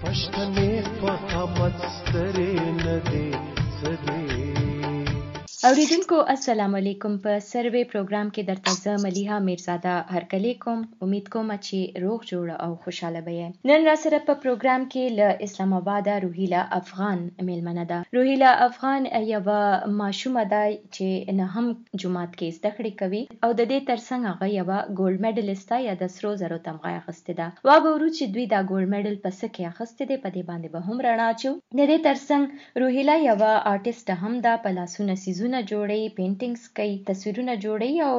پشتنے تر چې د اوریدونکو جی۔ جی۔ السلام علیکم۔ په سروې پروګرام کې درته زه ملیحه میرزاده هرکلی کوم۔ امید کوم چې روغ جوړ او خوشاله به نن را سره په پروګرام کې ل اسلام آباد روهیلا افغان میلمنه ده روهیلا افغان یو ماشومه ده چې نه هم جماعت کې زده کړې کوي او د دې ترڅنګ هغه یو ګولډ میډلیسټ یا د سرو زرو تمغه اخیستې ده وا به ورو چې دوی دا ګولډ میډل په سکه اخیستې ده په دې باندې به هم رڼا چو۔ د دې ترڅنګ روهیلا یو آرټیست هم ده په لاسونه سیزونه تصویرونه جوړي پینټینګز کوي تصویرونه جوړي او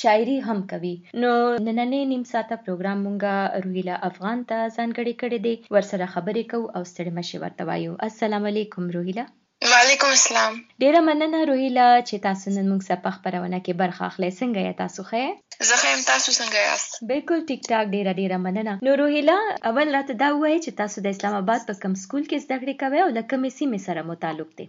شاعري هم کوي نو نننې نیم ساعته پروګرام مونږه روهیلا افغان ته ځانګړي کړی دی ورسره خبرې کوو او ستړي مشي ورته وایو۔ السلام علیکم روهیلا وعلیکم السلام۔ ډیره مننه روهیلا چې تاسو نن موږ سره په خبرونه کې برخه اخلئ څنګه یا تاسو ښه زه ښه تاسو څنګه یاست۔ بالکل ټیک ټاک ډیره ډیره مننه نو روهیلا اول راته دا وایي چې تاسو د اسلام آباد په کم سکول کې زده کړې کوئ او لکه مې سیمه سره متعلق دي۔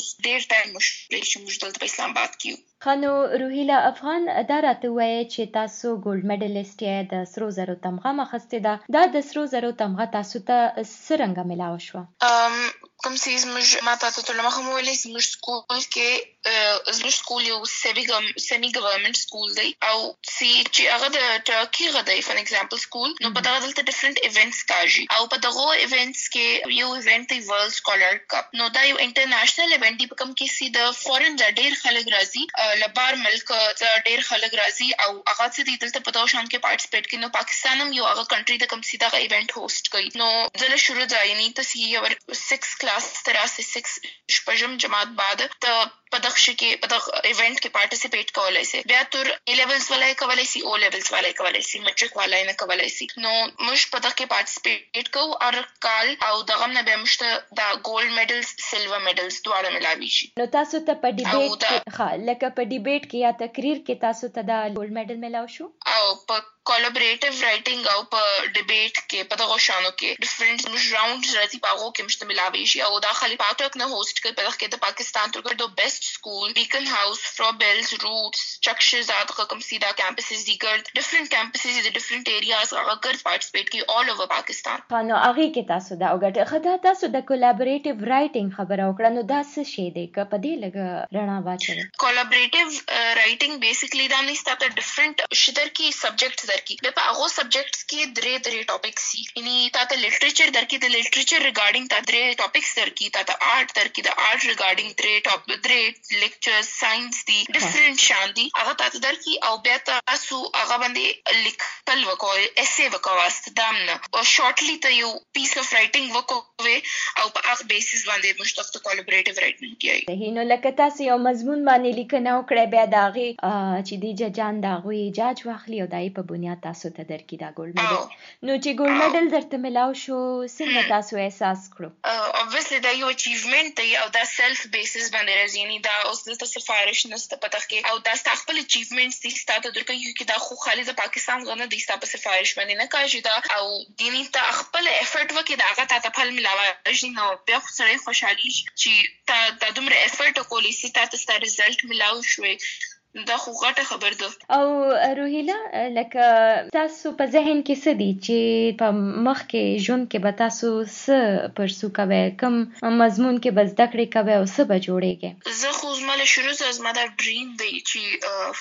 دیر نه مشکل چې اسلام آباد کی خانو روهیلا افغان دا راته وایي چې تاسو ګولډ میډلیسټ یې د سرو زرو تمغه مخسته ده. دا د سرو زرو تمغه تاسو ته سرنګ ملاو شو ام کوم سیز موږ ما تاسو ته لمخه مو ویلې موږ سکول کې زموږ سکول یو سیمي ګورنمنت سکول دی. او سی چې هغه د ټرکی غدای فور ایگزامپل سکول نو په دغه دلته ډیفرنٹ ایونټس کاږي. او په دغه ایونټس کې یو ایونټ دی ورلد سکولر کپ نو دا یو انټرنیشنل ایونټ دی په کوم کې سی د فورن د ډیر خلک راځي. لبار ملک ډیر خلک راځي او هغه څه دي دلته په شان کې پارټیسپیټ کوي نو پاکستان هم یو هغه کنټری د کوم سیده ایونٹ هوست کوي. نو زله شروع ځای یعنی ته سی یو 6 کلاس سے 6 شپږم جماعت بعد ته شي کې دغه ایونت کې پارټیسپیټ کولای شي بیا تر ای لیولز ولای کولای شي او لیولز ولای کولای شي میټریک ولای نه کولای شي نو په دغه کې پارټیسپیټ کوو. او کال او دغه نه به موږ دا ګولډ میډلز سلور میډلز دواړه ملاوي شي. نو تاسو ته په ډیبیټ کې لکه په ډیبیټ کې یا تقریر کې تاسو ته دا ګولډ میډل ملاو شو۔ او په کولیبریټیو رائټینګ او په ډیبیټ کې په دغه شانو کې. ډیفرنٹ موږ راوندز راځي په هغه کې مشته ملاوي شي او دا خالي پاکټک نه هوست کوي په دغه کې د پاکستان تر ګردو best school Beaconhouse Froebels Roots چکشز دا کوم سیدا کیمپسز دي ګرد. ډیفرنٹ کیمپسز دي ډیفرنٹ ایریاز هغه ګرد پارټیسپیټ کوي آل اوور پاکستان. نو هغه کې تاسو دا وګټه خدا تاسو د کولیبریټیو رائټینګ خبره وکړه نو دا څه شی دی؟ که په دې لګ رڼا واچوي کولیبریټیو رائټینګ بیسیکلی دا نه ستاسو ډیفرنٹ شدر کی سبجیکټ در کی په هغه سبجیکټس کې درې درې ټاپکس دي یعنی تا ته لټریچر در کې د لټریچر ریګارډینګ تا درې ټاپکس در کې تا ته آرټ در کې د آرټ ریګارډینګ درې ټاپ درې لیکچرز ساينس دي ډیفرنٹ شان دي هغه تا ته در کې او بیا تاسو هغه باندې لیکل وکوي ایسے وکواست دامنه او شارټلی ته یو پیس اف رائټینګ وکوي او په هغه بیسس باندې مشتق کولیبریټیو رائټینګ کوي نو لکه تاسو یو مضمون باندې لیکنه وکړه بیا داغي چې دی ججان داغوي جاج واخلي او دای په بنیاد تاسو ته درکې دا ګولډ میډل نو چې ګولډ میډل درته ملاو شو څنګه تاسو احساس کړو اوبویسلی دا یو اچیومنت دی او دا سیلف بیسس باندې راځي. نه دا اوس دلته سفارش نشته پته کې او دا ستاسو خپل اچیومنټس دي ستاسو درکې یو کې دا خو خالي د پاکستان غنه دي ستاسو په سفارش باندې نه کاږي دا. او دیني ته خپل افورت وکړي دا هغه ته خپل ملاوي شي نو بیا خو سره خوشحالي چې تا د دومره افورت کولی سي تاسو ته رزلټ ملاو شوي دا خو غټه خبر ده. او روهیلا لکه تاسو په ذهن کې څه دي؟ چې په مخ کې ژوند کې به تاسو څه پرسو کوي کوم مضمون کې به زده کړې کوي او څه به جوړېږي؟ زه خو زما له شروع څخه زما دا ډریم دی چې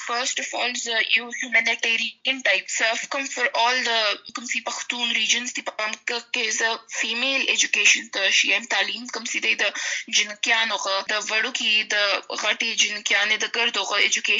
فرست اف اول ز یو هیومانیټیرین ټایپ سرف کوم فار اول د کوم سی پختون ریجنز دی په کې ز فیمیل ایجوکیشن ته شي. تعلیم کوم سی دی د جنکیانو د وړو کې د غټي جنکیانو د ګردو ایجوکیشن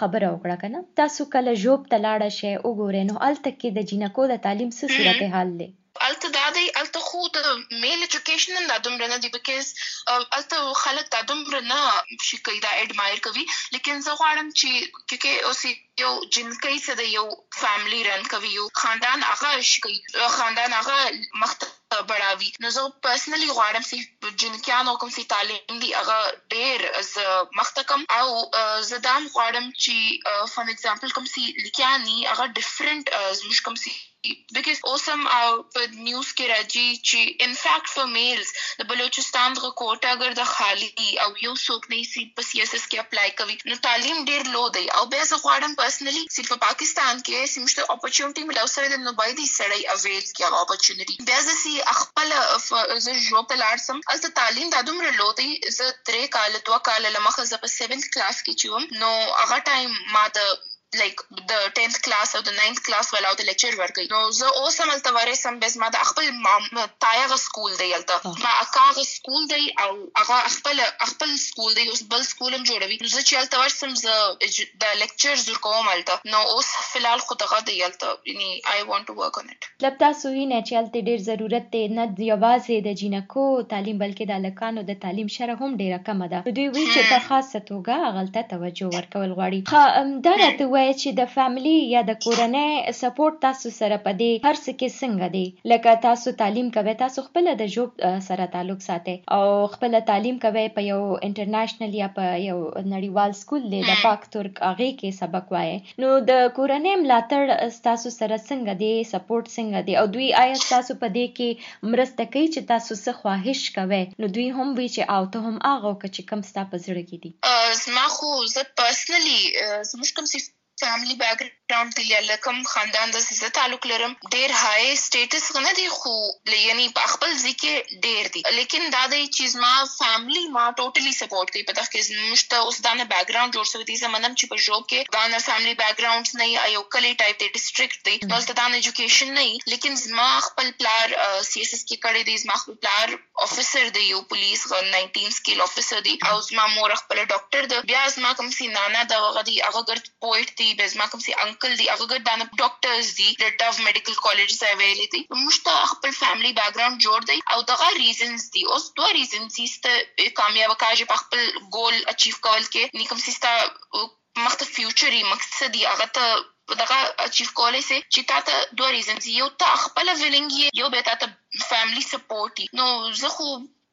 خبره وکړه کنه تاسو کله جوب تلاړه شي وګورئ نو الته کې د جنکو د تعلیم څه صورت حال دی؟ الته دا دی الته خو د میل ایجوکیشن دا دومره نه دی بیکاز الته خلک دا دومره نه شي کوي دا اډمایر کوي لیکن زه غواړم چې کیونکه اوس یو جنکۍ څه د یو فیملی رن کوي یو خاندان هغه شي خاندان هغه مخته بڑاوي نو زه پرسنلی غواړم چې جنکیانو کوم سي تعلیم دی هغه ډېر از مختکم او زدام غواړم چې فار ایگزامپل کوم سي لیکياني هغه ډیفرنٹ زموږ کوم سي بیکاز اوسم او په نیوز کې راځي چې ان فیکٹ فار میلز د بلوچستان د کوټه اگر د خالی، او یو څوک نه سي په سی اس اس کې اپلای کوي نو تعلیم ډیر لو دی او به زه غواړم پرسنلی صرف پاکستان کې سمشته اپورچونټی ملو سره د نو باید سړی اویل کې هغه اپورچونټی بیا زه خپل زه جوب ته لاړ سم البته تعلیم د دومره لو دی زه درې کال دوه کال لمخه زه په 7th کلاس کې چوم نو هغه لایک د 10th کلاس او د 9th کلاس ولاو ته لیکچر ورکړي نو زه اوس هم تل ورسم بس ما د خپل تایغه سکول دی الته ما اکاغه سکول دی او هغه خپل خپل سکول دی اوس بل جوړوي زه چې زه د لیکچر زور کوم الته نو اوس فلال خو دغه دی یعنی آی ټو ورک اون اټ لب تاسو یې نه ډیر ضرورت دی نه یوازې د جینکو تعلیم بلکې د لکانو د تعلیم شره هم ډیره کم ده دوی وی چې په خاصه توګه غلطه توجه ورکول غواړي خا دا راته وایي چې د فاميلي یا د کورنۍ سپورټ تاسو سره پدې هر څه کې څنګه دی. لکه تاسو تعلیم کوي تاسو خپل د جوب سره تعلق ساتي او خپل تعلیم کوي په یو انټرنیشنل یا په یو نړیوال سکول دی، د پاک ترک هغه کې سبق وایي نو د کورنۍ ملاتړ تاسو سره څنګه دی سپورټ څنګه دی؟ او دوی آیا تاسو په دې کې مرسته کوي چې تاسو څه خواهش کوي نو دوی هم وی چې او ته هم هغه چې کم ستا په زړه کې دي زما خو زه پرسنلی زموږ کوم فیملی بیک ګراوند دی یا لکم خاندان د سیسه تعلق لرم ډیر های سټیټس غنه دی خو یعنی په خپل ځکه ډیر دی لیکن دا د چیز ما فیملی ما ټوټلی سپورټ کوي پته کې مشته اوس دا بیک ګراوند جوړ شوی دی زمونم چې په جوب کې دا فیملی بیک ګراوند نه ایو کلی ټایپ دی ډیسټریکټ دی نو ستاسو د ایجوکیشن لیکن زما خپل پلار سی دی زما پلار دی یو پولیس 19 سکیل افیسر دی او زما مور خپل ډاکټر دی بیا زما کوم سي نانا دا وغه دی هغه ګرد پویټ دی بزما کوم سي انکل دی هغه ګردانه ډاکټرز دی د ډاو میډیکل کالجز اویلې دي مشته خپل فیملی بیک ګراوند جوړ دی او دغه ریزنز دی اوس دوه ریزنز چې کامیاب کاږي په خپل ګول اچیو کول کې نیکم سیستا مخته فیوچري مقصد دی هغه ته دغه اچیو کولای سي چې تا ته دوه ریزنز یو ته خپل ویلنګ یو به تا ته فیملی سپورټ نو زه خو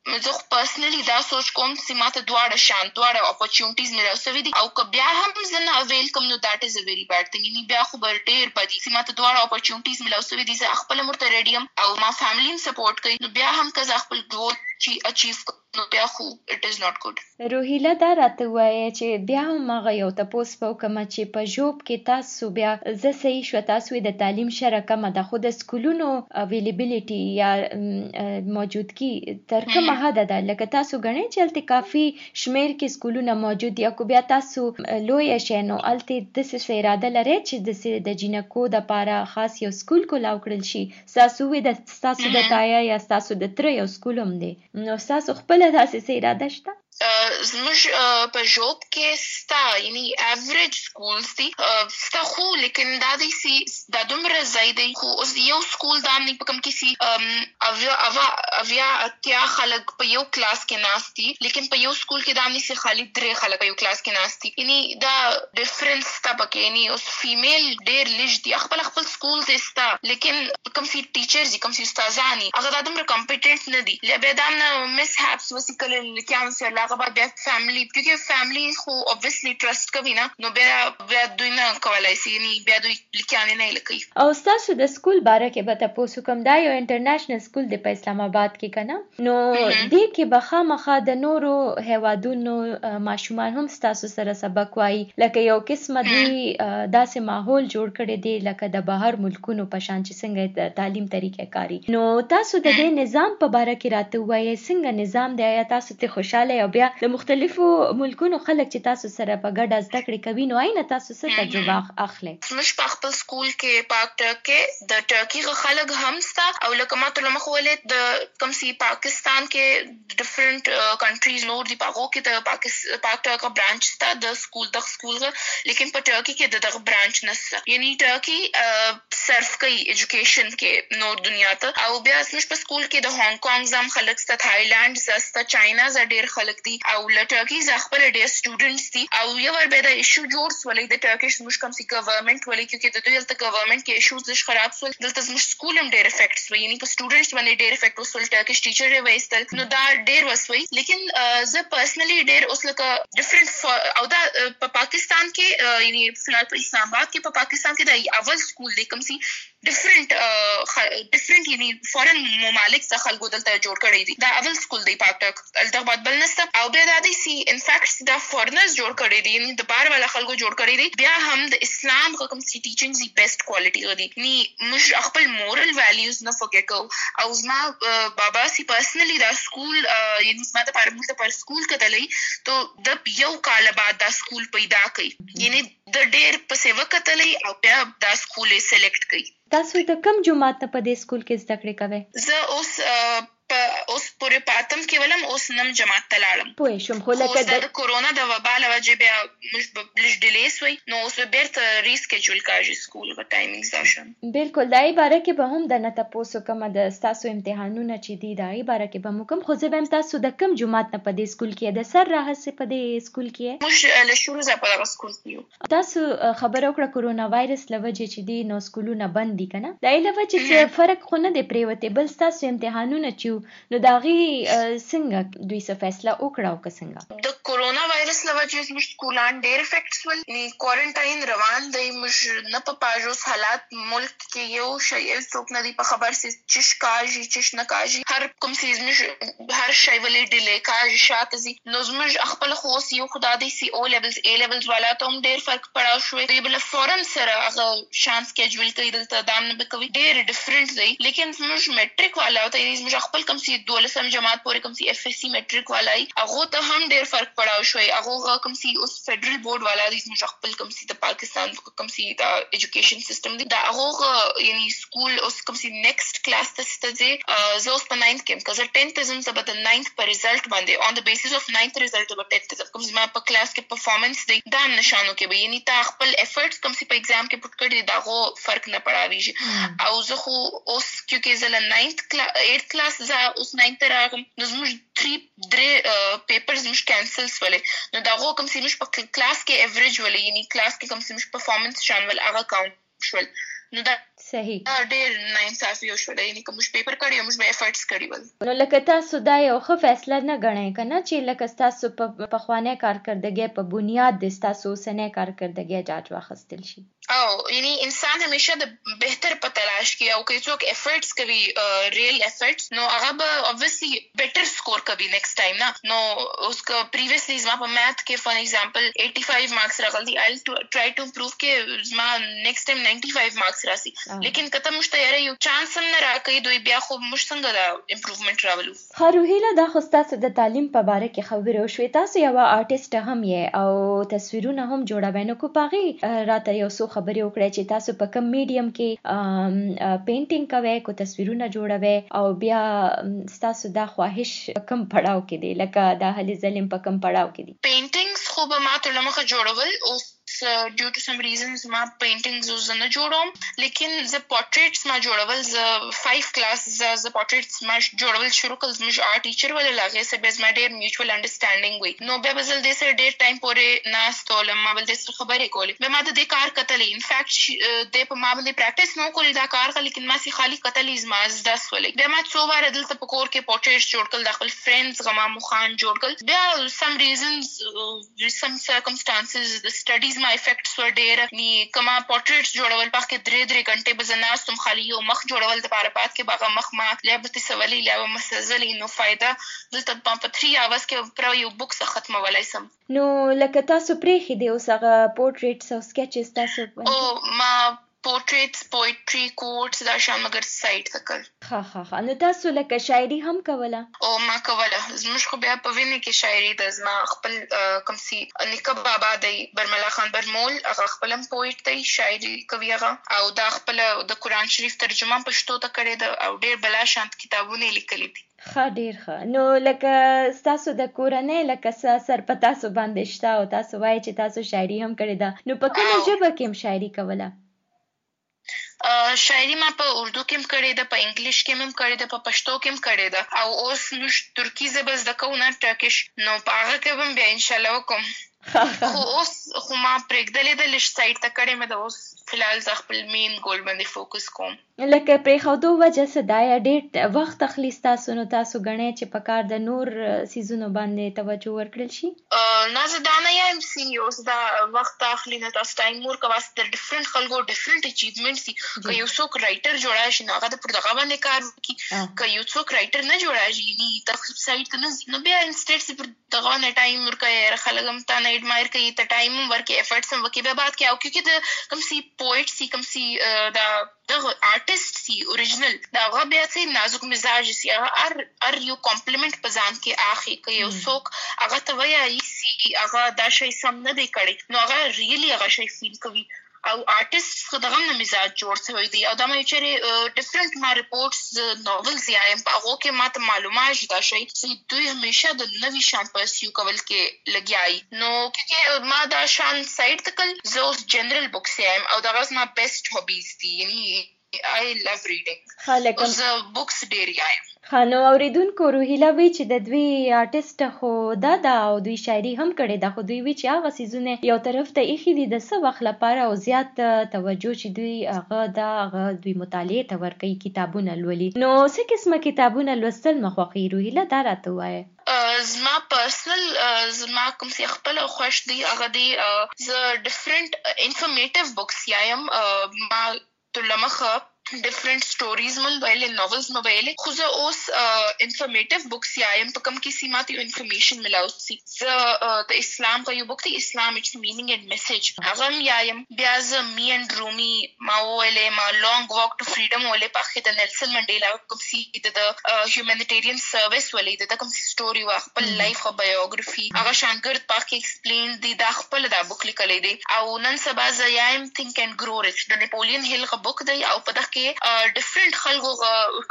زه پرسنلی دا سوچ کوم چې ماته دواړه شان دواړه اپورتونټیز مې راوسوي دي او که بیا هم زه نه اویل کوم know that is a very بیډ ثینګ یعنی بیا خو بر ډیر پدې چې ماته دواړه اپورتونټیز مې راوسوي دي زه خپل مرته ریډیم او ما فیملی سپورټ کوي نو بیا هم که زه خپل ګول چی اچیو نو بیا خو اټ از ناٹ ګډ روهیله دا راته وایي چې بیا هم هغه یو تاسو په کوم چې په جوب کې تاسو بیا زه صحیح شو تاسو د تعلیم شره کم ده. خو د سکولونو اویلیبিলিټي یا موجودګي تر کومه حد ده. لکه تاسو غنئ چې الته کافي شمیر کې سکولونه موجود دي او بیا تاسو لوی شینو الته د څه اراده لري چې د جنکو د پاره خاص یو سکول کولاو کړل شي. تاسو د تاسو د تایا یا تاسو د تر یو سکول هم دی. نو تاسو خپل داسې څه اراده زموږ په جوب کې ستا یعنی ایوریج سکولز دي ستا خو لیکن دا دي سي دا دومره زیاتې خو اوس یو سکول دا نه پکم کې سي اویا اویا اویا اتیا خلک په یو کلاس کې ناشتي لیکن په یو سکول کې دا نه سي خالي درې خلک په یو کلاس کې ناشتي یعنی دا ډیفرنس تا پکې یعنی اوس فیمیل ډېر لږ دي خپل خپل سکول دي ستا لیکن کوم سي ټیچرز کوم سي استادانی هغه دا دومره کمپټنټ نه دي لبه دا مس هابس وسیکل لیکان سره هغه به بیا فیملی کیونکه فیملی خو obviously نه نو بیا بیا دوی نه کولای شي یعنی بیا دوی لیکانه نه لیکي او تاسو د سکول باره کې به تاسو کوم دا یو انټرنیشنل سکول دی په اسلام آباد کې کنه نو دې کې به خامخا د نورو هوادونو ماشومان هم تاسو سره سبق وایي لکه یو قسمه دی داسې ماحول جوړ کړی دی لکه د بهر ملکونو په شان چې څنګه تعلیم طریقې کاری نو تاسو د دې نظام په باره کې راته وایي څنګه نظام دی یا تاسو ته خوشاله او بیا د مختلفو ملکونو خلک چې تاسو سره په ګډه زده کړې کوي نو آینه تاسو څه تجربه اخلي؟ موږ په خپل سکول کې پاک ټرکه د ټرکی غ خلک هم ستا او لکه ما ته لمخ ولې د کم سی پاکستان کې ډیفرنٹ کنټریز نور دی پاغو کې د پاکستان پاک ټرکه برانچ ستا د سکول د سکول لیکن په ټرکی کې د دغه برانچ نسته یعنی ټرکی سرف کوي ایجوکیشن کې نور دنیا ته. او بیا موږ په سکول کې د هانګ کانګ زم خلک ستا تھایلند زستا چاینا ز ډیر خلک دي او لټرکی ز خپل ډیر سټوډنټس دي او یو ور به د ایشو جوړ سولې د ټرکیش سي ګورنمنت ولې کیونکه د دوی د ګورنمنت کې ایشوز لږ خراب سول دلته موږ سکول هم ډیر افیکټس وي یعنی په سټوډنټس باندې ډیر افیکټ وسول ټرکیش ټیچر یې وېستل نو دا ډیر وسوي لیکن زه پرسنلی ډیر اوس لکه ډیفرنٹ او دا پاکستان کې یعنی فلال په اسلام آباد کې، په پاکستان کې د یعنی فورن ممالک څخه خلکو دلته جوړ کړی دي دا اول سکول دی پاکټک الته بعد بل نسته او بیا د دې سی ان فیکټ دا فورنرز جوړ کړی دي یعنی د بار والا خلکو جوړ کړی دي بیا هم د اسلام کوم سی ټیچینګ دی بیسټ کوالټي دی ني مش خپل مورل ویلیوز نه فوکې کو او زما بابا سی پرسنلی دا سکول یعنی زما د پاره موږ پر سکول کتلې ته د یو کال بعد دا سکول پیدا کړي یعنی د ډېر په سیوا کتلې او بیا دا سکول سلیکټ کړي تاسو د کم جماعت په دې سکول کې زده کړې کوئ؟ زه اوس پاتم کې ولم اوس نم جماعت لاړم پوه شم خو لکه د کورونا د وبا له وجې بیا موږ به لږ ډیلی سوی نو اوس بیرته ریسکیجول کاږي سکول غو ټایمینګز دا شم. بالکل دای باره کې به هم د نه تاسو کوم د تاسو امتحانونه چې دي دای باره کې به مو کوم خو زه به تاسو د کم جماعت نه په دې سکول کې د سر راهسه په دې سکول کې موږ له شروع ځا په دغه سکول کې تاسو خبر وکړه کورونا وایرس لوجه چې دي نو سکولونه بند دي کنه دای لوجه چې فرق خو نه دی پریوته بل تاسو امتحانونه چې نو داغي څنګه دوی څه فیصله وکړه او څنګه د کورونا وایرس لوجه زموږ سکولان ډېر افیکټس ول ني کوارنټاین روان دی موږ نه په پاجوس حالات ملک کې یو شی څوک نه دی په خبر سي چش کاږي چش نه کاږي هر کوم سیز موږ هر شی ولې ډیلی کاږي شاته زی۔ نو زموږ خپل خو یو، خدا دی سی او لیولز ا لیولز والا ته هم ډېر فرق پړاو شوې دی بل فورن سره هغه شانس کیجوال کوي دلته دام نه کوي ډېر ډیفرنٹ دی۔ لیکن زموږ میټریک والا ته زموږ خپل کوم سي دولسم جماعت هغه یعنی سکول اوس کوم سي نیکسټ کلاس ته ستځي زه اوس په 9th کې کزه 10th زم زه په 9th په ریزلټ باندې اون د بیسس اف 9th ریزلټ په 10th زم کوم ما په کلاس کې پرفارمنس دی دا نشانو کې به یعنی تا خپل افورټس کوم سي په ایگزام کې پټ کړی دا غو فرق نه پړاویږي او زه خو اوس کیونکه زه ل 9th کلاس 8th کلاس زه اوس 9th راغم نو زموږ تھری درې پیپرز موږ کینسل سولې نو دا غو کوم چې په کلاس کې ایوریج ولې یعنی کلاس کې کوم چې موږ پرفارمنس شامل هغه کاونټ شول نو دا لکه تاسو دا یو ښه فیصله نه غنئ کنه چې لکه تاسو په پخوانه کارکردګي په بنیاد د تاسو سنې کارکردګي جاج واخستل شي او یعنی انسان همیشه د بهتر په تلاش کې او کوي څوک افورټس کوي ریل افورټس نو هغه به obviously بیٹر سکور کوي نیکسٹ ټایم نه نو اوس کا پریویسلی زما په میث کې فار ایگزامپل 85 مارکس راغلي آی ټرای ټو امپروو کې زما نیکسٹ ټایم 95 مارکس راسي لیکن کته مشته یاره یو چانس هم نه راکې دوی بیا خو موږ څنګه دا امپروومنت راولو؟ خروهیله دا خو تاسو د تعلیم په باره کې خبرې وشوي تاسو یو آرټیست هم یې او تصویرونه هم جوړوي نو کو پاغي راته یو څو خبرې وکړې چې تاسو په کوم میډیم کې پینټینګ کوي کو تصویرونه جوړوي او بیا تاسو دا خواهش کم پړاو کې دی؟ لکه دا هلي ظلم په کم پړاو کې دی؟ پینټینګز خو به ما لمخه جوړول او ډیو ټو سم ریزنز ما پینټینګز زه نه لیکن زه پورټریټس ما جوړول زه 5 کلاس زه پورټریټس ما جوړول شروع کړل زموږ آرټ ټیچر ول لاغه سه به زما ډیر میوچوال انډرستانډینګ وي نو به بزل دې سره ډیر ټایم پورې ناستول ما بل دې خبرې کولې به ما د کار کتلې ان فیکټ دې په ما باندې پریکټیس نو کولې دا کار لیکن ما سي خالی کتلې زما زده سولې بیا ما څو واره دلته په کور کې پورټریټس جوړ کړل د خپل غما مخان جوړ کړل بیا سم ریزنز سم سرکمسټانسز د سټډیز ور ډیر ني کما پورټریټس جوړول په کې درې درې غنټه به زناستم خالی یو مخ جوړول د پاره پات کې باغه مخ ما لعبتي سوالي لعبه مسزلي نو فائدہ. دلته په 3 اورز کې پر یو بوک څخه ختمولای سم. نو لکه تاسو پرې خې دی اوس هغه پورټریټس او سکیچز تاسو. او ما پورټریټس پوئټري کوټس دا شان مگر سایت تکل ها ها ها نو تاسو لکه شاعري هم کوله او ما کوله زموږ خو بیا په ویني کې شاعري د زما خپل کوم سي نکب بابا دی برملا خان برمول هغه خپل هم پوئټ دی شاعري کوي هغه او دا خپل د قران شریف ترجمه پښتو ته کړی دا او ډیر بلا شانت کتابونه لیکلي دي ښه ډیر ښه نو لکه تاسو د کورنۍ لکه سر په تاسو باندې شته او تاسو وایي چې تاسو شاعري هم کړې ده نو په کومه ژبه کې هم شاعري کوله شاعری ما په اردو کې هم کړې ده، په انګلیش کې هم کړې ده، په پښتو کې هم کړې ده. او اوس موږ ترکی زبر زده کوو، نه ټرکش نو په هغه کې هم بیا ان شاء کړې مې د اوس فلحال زه خپل مین ګول باندې فوکس کوم. لکه پرې خودو وجه څه دا یا ډېر وخت اخلي تاسو نو تاسو غنئ چې په کار د نور سیزونو باندې توجه ورکړل شي؟ نه زه دا نه یم چې اوس دا وخت اخلي نه تاسو ټایم مور کا واسطه ډیفرنٹ خلکو ډیفرنٹ اچیومنټ سي که یو څوک رائټر جوړا شي نو هغه د پردغه باندې کار وکړي که یو څوک رائټر نه جوړا شي ني تخصص سایت نه نو بیا انسټیټ سي پر دغه نه ټایم ورکړي خلګم تا نه اډمایر کوي ته ټایم ورکړي افورټس هم وکړي به بعد کې او کیونکه د کم سی سی کم سی دا دغه آرټیست سی اوریجنل دا هغه بیا چې نازک مزاج سی۔ هغه ار ار یو کمپلیمنٹ په ځان کې اخی کوي یو څوک هغه ته وایي سی هغه دا شی سم نه دی کړی نو هغه ریلی هغه شی فیل کوي خو نه مزاج جوړ شوی دی. او دا مې چې ډیفرنٹ ما ریپورتس نوولز یا په هغه کې ماته معلومات دا شي چې دوی همیشه د نوي شان پرسیو کول کې لګیای نو کې ما دا شان سایت تکل زوس جنرال بوکس یم او دا غوښ ما بیسټ هوبیز دي یعنی I love reading. خلک زه بوکس ډیر یم. خانو اوریدونکو روهیلا وی چې د دوی آرټیست خو دا دا او دوی شاعري هم کړې ده، خو دوی وی چې هغه سيزونه یو طرف ته ایخي دي، د څه وخت لپاره او زیات توجه چې دوی هغه دا، هغه دوی مطالعه ته ورکي کتابونه لولي. نو څه قسمه کتابونه لوستل مخوخي روهیلا دا راته وایي زما پرسنل زما کوم څه خپل خوښ دي، هغه دي ز ډیفرنٹ انفارمیټیو بوکس یایم ما تلمخه ډیفرنٹ سټوریز مون ویلې ناولز مو ویلې خو زه اوس انفارمیټیو بوکس یایم په کوم کې سیمات یو انفارمیشن ملاو سي زه د اسلام کا you book the Islam اټس مینینګ and message هغه یایم بیا زه می اند رومي ما ویلې ما لونګ واک ټو فریډم ولې په خې د نلسن منډیلا کوم سی د هیومانیټیرین سرویس ولې د کوم سټوري وا خپل لایف خو بایوګرافي هغه شانګرد پاک ایکسپلین دی دا خپل دا بوک لیکلې دی او نن سبا زه یایم تھنک اند ګرو ریچ د نپولین هیل غ بوک دی او په دغه کې ډیفرنٹ خلکو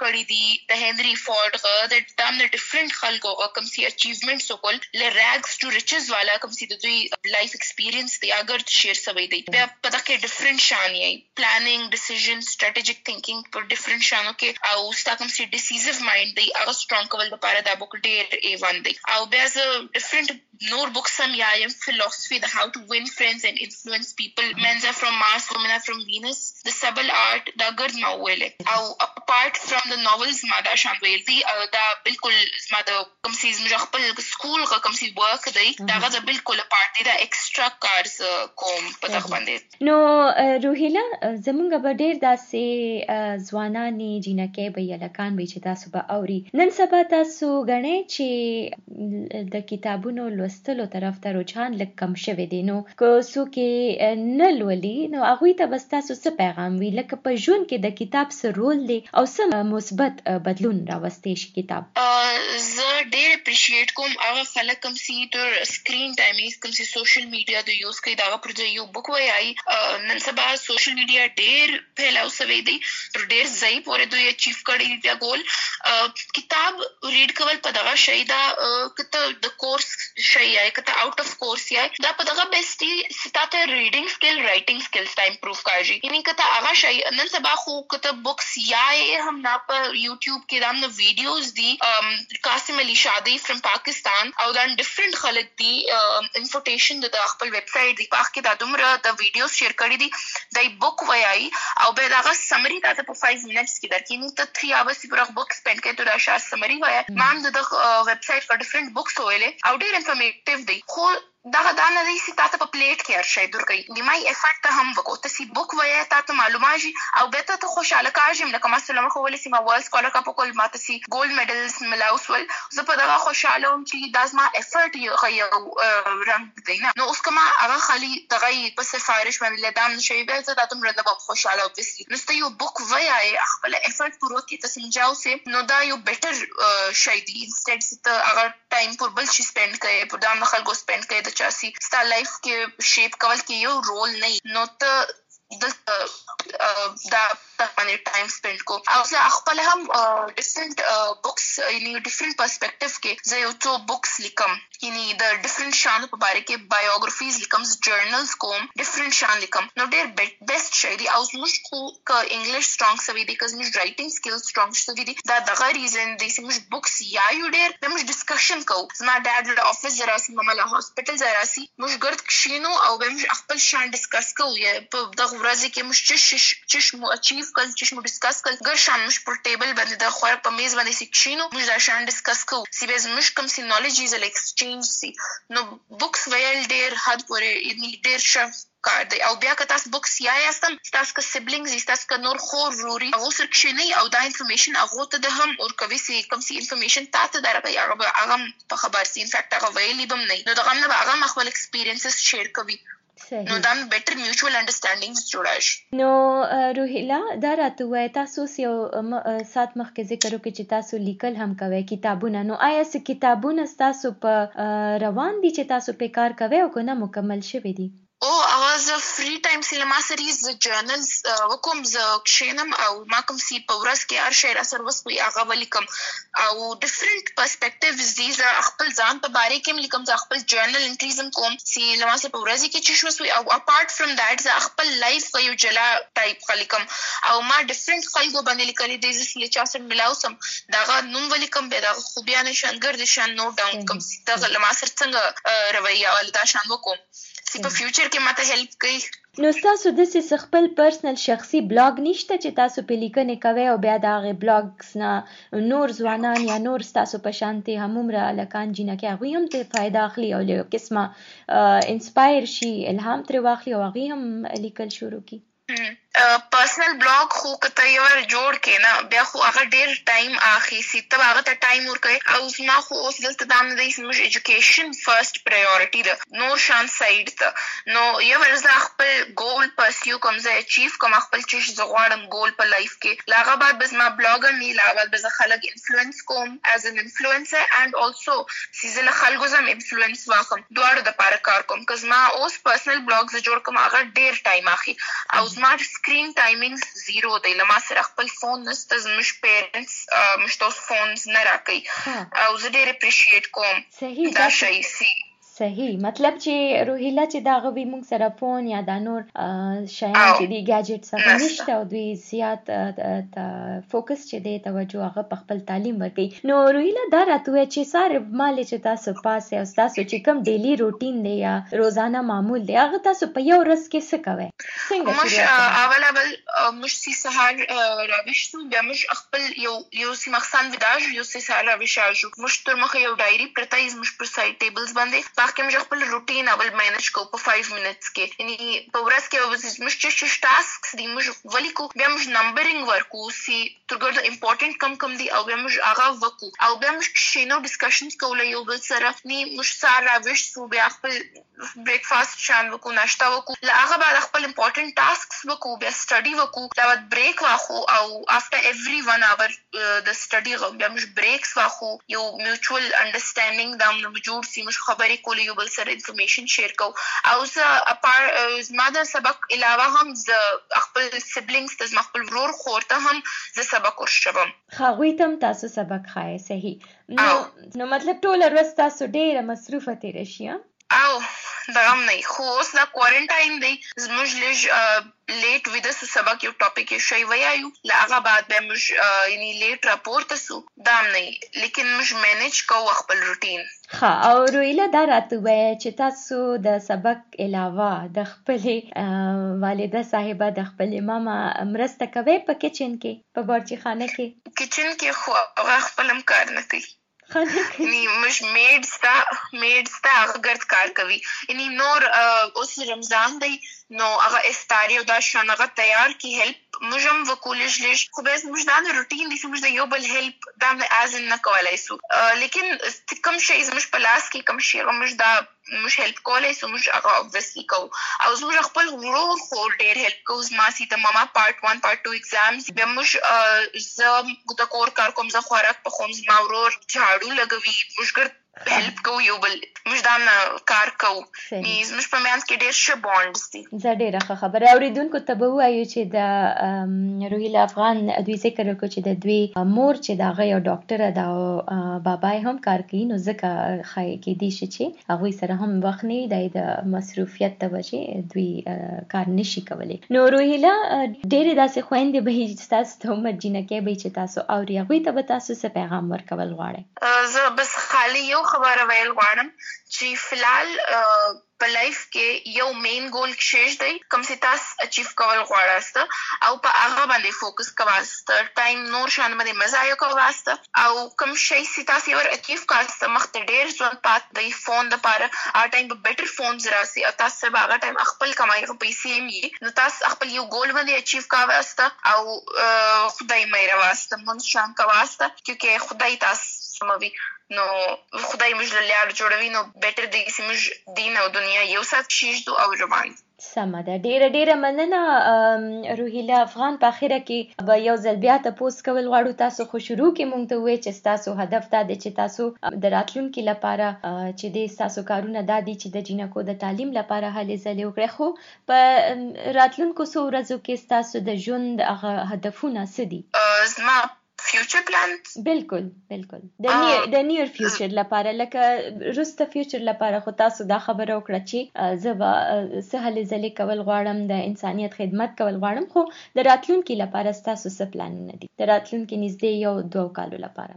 کړي دي د هنري فورډ غ د دام د ډیفرنٹ خلکو کوم سي اچیومنټس وکول ل ریګز ټو ریچز والا کوم سي د دوی لایف ایکسپیرینس دی اگر شیر سوي دی بیا په دغه کې شان یې پلانینګ ډیسیژن سټریټیجیک تھینکینګ پر ډیفرنٹ شانو کې او ستا کوم سي ډیسیزیو مایند دی هغه سترونګ کول لپاره دا بوک ډیر ای ون دی او بیا ز ډیفرنٹ نور بوکس هم یایم فلسفي د how to win friends and influence people men's are from Mars women are from Venus. The Subtle art دا فرام د ناولز ما دا شان ویل دي او دا بالکل ما د کوم سیز مې خپل سکول غا کوم سی ورک دی دا غا بالکل اپارټ دی دا ایکسترا کارز کوم دغه باندې نو روهیلا زمونږ به ډیر داسې ځوانانی جنکه به یلکان به چې تاسو به اوري نن سبا تاسو غنئ چې د کتابونو لوستلو طرف ته رجحان لږ کم شوی دی. نو که څوک نه لولي نو هغه ته بس تاسو څه پیغام وی لکه په ژوند کې د کتاب سره رول دی او سم مثبت بدلون راوستي شي کتاب. زه ډېر اپریشیټ کوم. هغه خلک کوم سي تر سکرین ټایمینګ کوم سي سوشل میډیا د یوز کوي. دا پر ځای یو بک وایي نن سبا سوشل میډیا ډېر پھیلاو سوي دی. تر ډېر ځای پورې دوی اچیو کړی دی ګول کتاب ریډ کول په دغه شی دا کته د کورس شی یا کته آؤٹ اف کورس یا دا په دغه بیسټي ستاته ریډینګ سکل رائټینګ سکلز ته امپروو کاږي یعنی کته هغه شی نن سبا خو کته بکس یا هم نا په یوټیوب کې دا نو ویډیوز دي قاسم علی شادی فرام پاکستان او دا ډیفرنٹ خلک دي انفورټیشن د خپل ویب سټ دی۔ پاک کې دا دومره د ویډیوز شیر کړی دي دای بک وایي او به دا سمری تاسو په 5 منټس کې درکې نو ته 3 اورز پر بک سپند کې ته دا شاه سمری وایي مان د ویب سټ په ډیفرنٹ بکس ویلې او ډیر انفارمیټیو دی خو دا دا نه دی چې تاسو په پلیټ کې هر شی درکې نیمای افورت ته هم وکړو ته سی بوک وای تاسو معلومات او به ته خوشاله کاږم لکه مثلا مخ ولې سیمه ورلد سکولر کپ کول ماته سی ګولډ میډلز ملاوس ول. زه په دا خوشاله وم چې دا زما افورت یو غيو رنګ دی نه. نو اوس کما هغه خالي دغه په سفارش باندې لدام شي به زه تاسو مرنه په خوشاله اوبسلی نو ته یو بوک وای خپل افورت پورو کې ته سمجاو سي نو دا یو بیٹر شي دی. انسټډ چې هغه ټایم پر بل شي سپند کړي په دا خلکو سپند کړي د چاسي ستا لایف کې شیپ کول کې یو رول نه نو ته د دا باندې ټایم سپند کو او زه خپل هم ډیفرنٹ بوکس یعنی ډیفرنٹ پرسپیکټیو کې زه یو څو بوکس لیکم یعنی د ډیفرنٹ شان په باره کې بایوګرافیز لیکم جرنلز کوم ډیفرنٹ شان لیکم نو ډیر بیسټ شي دی او زموږ خو ک انګلیش سترونګ سوي دی کز موږ رائټینګ سکلز سترونګ سوي دی دا دغه ریزن دی چې موږ بوکس یا یو ډیر د موږ ډسکشن کو زما ډاډ د افیس زراسي ماما له هاسپټل زراسي موږ ګرد کښینو او به موږ خپل شان ډسکس کوو یا په دغه ورځ کې موږ چې چې مو اچیو کل چې مو ډسکس کل ګر شان موږ پر ټیبل باندې د خور په میز باندې سکښینو موږ دا شان ډسکس کوو سی به موږ کوم سي نالج یې زل ایکسچینج سي نو بوکس ویل ډیر حد پورې یعنی ډیر شف کار دی او بیا که تاسو بوکس یا یاستم تاسو که سیبلینګز تاسو که نور خور روري هغه سره کښینی او دا انفارمیشن هغه ته د هم اور کوي سي کوم سي انفارمیشن تاسو درکې هغه هغه په خبر سي انفیکټ هغه ویلی بم نه نو دا هم نه هغه خپل ایکسپیرینسز شیر کوي روحیلا دا راته وای تاسو یو سات مخکې ذکر وکړي چې تاسو لیکل هم کوي کتابونه نو آیا څه کتابونه تاسو په روان دي چې تاسو په کار کوي او کنه مکمل شوي دي فری ټایم سینما سریز ز جرنلز وکوم ز کښینم او ما کوم سی په ورځ کې هر شی را سر وسوي هغه ولیکم او ډیفرنٹ پرسپیکټیوز دي ز خپل ځان په باره کې لیکم ز خپل جرنل انټریزم کوم سی لما سه په ورځ کې چې شو وسوي او اپارټ فرام دیٹ ز خپل لایف یو جلا ټایپ خلیکم او ما ډیفرنٹ خلکو باندې لیکلي دي ز چا سره ملاو سم داغه نوم ولیکم به دا خوبیان شانګر دي شان نوٹ ډاون کوم سی دا لما سره څنګه رویه ولدا شان وکوم چې په فیوچر کې ماته هیلپ کوي. نو تاسو د څه خپل پرسنل شخصي بلاګ نشته چې تاسو په لیکنې کوي او بیا دا غي بلاګز نه نور ځوانان یا نور تاسو په شانتي همومره لکان جنہ کې هغه هم ته فائدہ اخلي او له قسمه انسپایر شي، الهام تر واخلي او هغه هم لیکل شروع کی پرسنل بلاګ خو کته جوړ کې نه بیا خو هغه ډیر ټایم اخی سي ته هغه ته ټایم ورکړي او زما خو اوس دلته دام نه دی زموږ ایجوکیشن فرست پرایورټي ده نور شان سایډ ته نو یو ورځ خپل ګول پرسیو کوم زه اچیو کوم خپل چې زغواړم ګول په لایف کې لاغه بعد بس ما بلاګر نه لا بعد بس خلک انفلوئنس کوم is an influencer and also سیزل خلکو زم انفلوئنس واخم دواړو د پاره کار کوم کز ما اوس پرسنل بلاګز جوړ کوم هغه ډیر ټایم اخی او زما سکرین ټایمینګ زیرو دی لمه سره خپل فون نسته زموږ پیرنټس مشته فونز نه راکې او زه ډېر اپریشیټ کوم دا شي سي صحیح. مطلب چې روحیله چې دا غوي مونږ سره فون یا دا نور شیان چې دی گیجټ څخه نشته او دوی زیات فوکس چې دی توجه هغه په خپل تعلیم ورکړي نو روحیله دا راته چې ساره مال چې تاسو پاسه او تاسو چې کوم ډیلی روټین دی یا روزانه معمول دی هغه تاسو په یو ورځ کې څه کوئ؟ څنګه مش اول اول مش سي سهار راوښتو بیا مش خپل یو یو سي مخسن وداج یو سي سهار راوښاجو مش تر مخه یو ډایری پرتایز مش پر سایت ټیبلز باندې باقي موږ خپل روټین اول مینج کوو په 5 منټس کې یعنی په ورځ کې موږ چې چې ټاسکس دي موږ ولي کو بیا موږ نمبرینګ ورکو سی ترګر د امپورټنت کم کم دي او بیا موږ هغه وکو او بیا موږ شینو ډسکشنز کولای یو بل سره ني موږ ساره وش سو بیا خپل بریکفاست شان وکو ناشته وکو لا هغه بعد خپل امپورټنت ټاسکس وکو بیا سټڈی وکو دا بعد بریک واخو او افټر ایوری 1 اور د سټڈی بیا موږ بریکس واخو یو میوچوال انډرستانډینګ دا موجود سی موږ خبرې کولې یو بل سره انفارمیشن شیر کو او زه اپار زما د سبق علاوه هم ز خپل سبلینګز د خپل ورور خورته هم ز سبق ورشبم خاوي تم تاسو سبق خای صحیح نو نو مطلب ټول ورځ تاسو ډیره مصروفه تیر شي او دا هم نه خو اوس لا کوارنټاین دی زموږ لږ لیټ ویده سو سبق یو ټاپک یې شی ویایو لا هغه بعد به موږ یعنی لیټ راپورته سو دا نه لیکن موږ مینج کوو خپل روټین ها او رویلا دا راته وای چې تاسو د سبق علاوه د خپل والده صاحبہ د خپل ماما مرسته کوي په کچن کې په بورچی خانه کې کچن کې خو هغه خپلم کار نه کوي یعنی مش میڈز تا میډز تا هغه کار کوي یعنی نور اوس رمضان دی نو هغه استاری او دا شان هغه تیار کی هیلپ مجم وکولش لیش. خو به مش دا روټین دي چې مش یو بل هیلپ دا از نه کولای سو. لیکن کوم شی مش پلاس کی کوم شی مش دا کولای سو. مش هغه اوبویسلی کو او زموږ خپل ورور خو ډیر هیلپ کو زما سي ته ماما پارت 1 پارت 2 ایگزامز به مش ز د کور کار کوم ز خوراک په خوم زما ورور جاړو لګوي ګر هیلپ کو یو بل موږ دا کار کوو میز موږ په میانس کې ډېر ښه بانډز دي زه ډېره ښه خبره اوریدونکو ته به وایو چې د روهیل افغان دوی ذکر وکړو چې د دوی مور چې دا غي او ډاکټر دا او بابای هم کار کوي نو ځکه خای کې دي چې هغه سره هم وخت نه دی د مصروفیت ته وجه دوی کار نشي کولای نو روهیلا ډېر داسې خويندې به تاسو ته هم جنکه به چې تاسو او ریغوي ته به تاسو څه پیغام ورکول غواړئ زه بس خالی یو خبره ویل غواړم چې فلال په لایف کې یو مین ګول شیش دی کوم چې تاسو اچیو کول غواړاست او په هغه باندې فوکس کواست ټایم نور شان باندې مزه یو کواست او کوم شی چې تاسو ور اچیو کاست مخته ډیر ځون پات دی فون د پاره ا ټایم په بیٹر فونز راسي، او تاسو سره هغه ټایم خپل کمای په پیسې می نو تاسو خپل یو ګول باندې اچیو کواست او خدای مې راواست مون شان کواست کیونکه خدای تاسو سموي. نو خدای موږ له لار جوړوي نو بیٹر دی چې موږ دین او دنیا یو سات شیشدو او روان سمه ډیره ډیره مننه روهیله افغان په اخره کې به یو ځل بیا ته پوس کول غواړو تاسو خو شروع کې مونږ ته وې چې تاسو هدف دا دی چې تاسو د راتلونکي لپاره چې د تاسو کارونه دا دي چې د جنکو د تعلیم لپاره هلې ځلې وکړي خو په راتلونکو څو ورځو کې تاسو د ژوند هدفونه څه دي زما فیوچر پلانز بالکل بالکل د نیر د نیر فیوچر لپاره لکه رسته فیوچر لپاره خو تاسو دا خبره وکړه چې زه سهل زلي کول غواړم د انسانيت خدمت کول غواړم خو د راتلونکي لپاره تاسو څه پلان نه دي د راتلونکي نږدې یو دوه کالو لپاره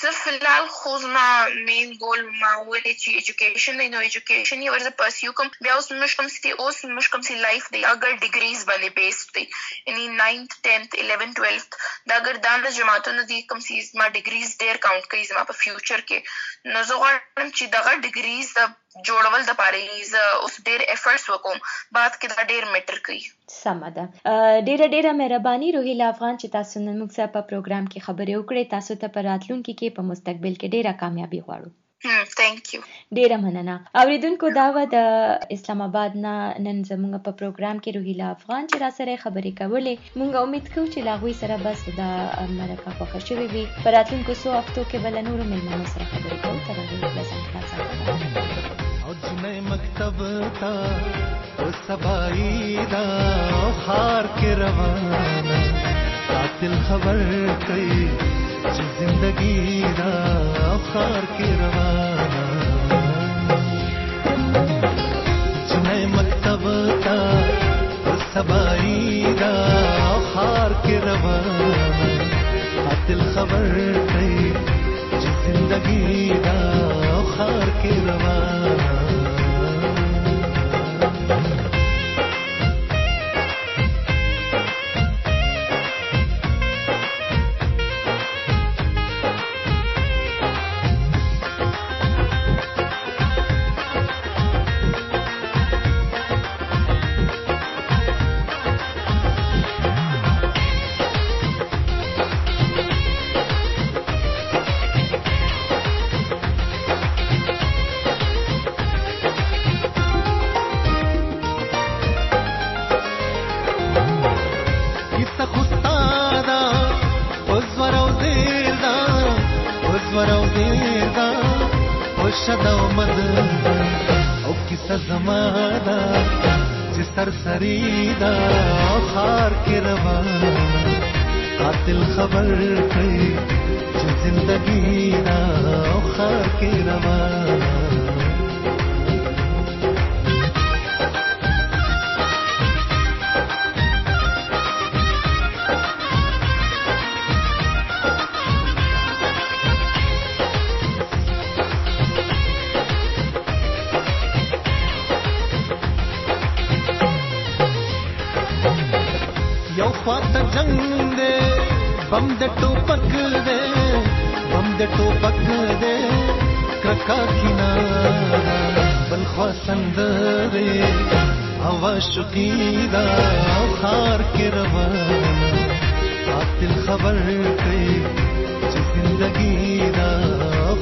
زه فلال خو زما مین ګول ما ولې چې ایجوکیشن دی نو ایجوکیشن یې ورته پرسیو کوم بیا اوس موږ کوم سي اوس موږ کوم سي لایف دی اگر ډیګریز باندې بیسډ دی یعنی 9th 10th 11th 12th دا اگر دا د جماعتونو دي کوم سیز ما ډیګریز ډیر کاونټ کوي زما په فیوچر کې نو زه غواړم چې دغه ډیګریز جوړول د پاره ایز اوس ډیر افورټس وکوم، بعد کې دا ډیر میټر کوي سمه ده. ډیره ډیره مهرباني روهیله افغان چې تاسو نن موږ سره په پروګرام کې خبرې وکړې، تاسو ته په راتلونکي کې په مستقبل کې ډیره کامیابی غواړو. ډیره مننه اوریدونکو دا و د اسلام آباد نه نن زموږ په پروګرام کې افغان چې را سره خبرې کولې مونږ امید کوو چې لاغوي سره بس دا مرکه خوښه شوې وي په راتلونکو څو هفتو کې بل نور مېلمنو سره خبرې کوو تر هغه او مکتب تا او سبای دا خار کې روانه قاتل خبر زندگی دا خار کې روانه جنې مکتب تا خار قاتل خبر کوي زندگی دا خار کې سرسری خار کے روان قاتل خبر کئی چې زندگی دا خار کے روان۔ ټوپک دے کرکا کینا بل خوا سندره او شقی دا او خار کې روان قاتل خبر کوي زندگی دا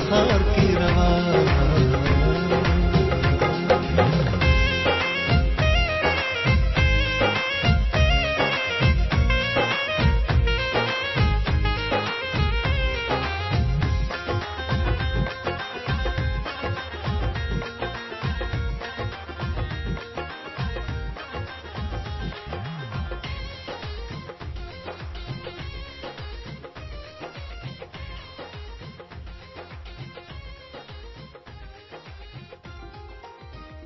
خار کې روان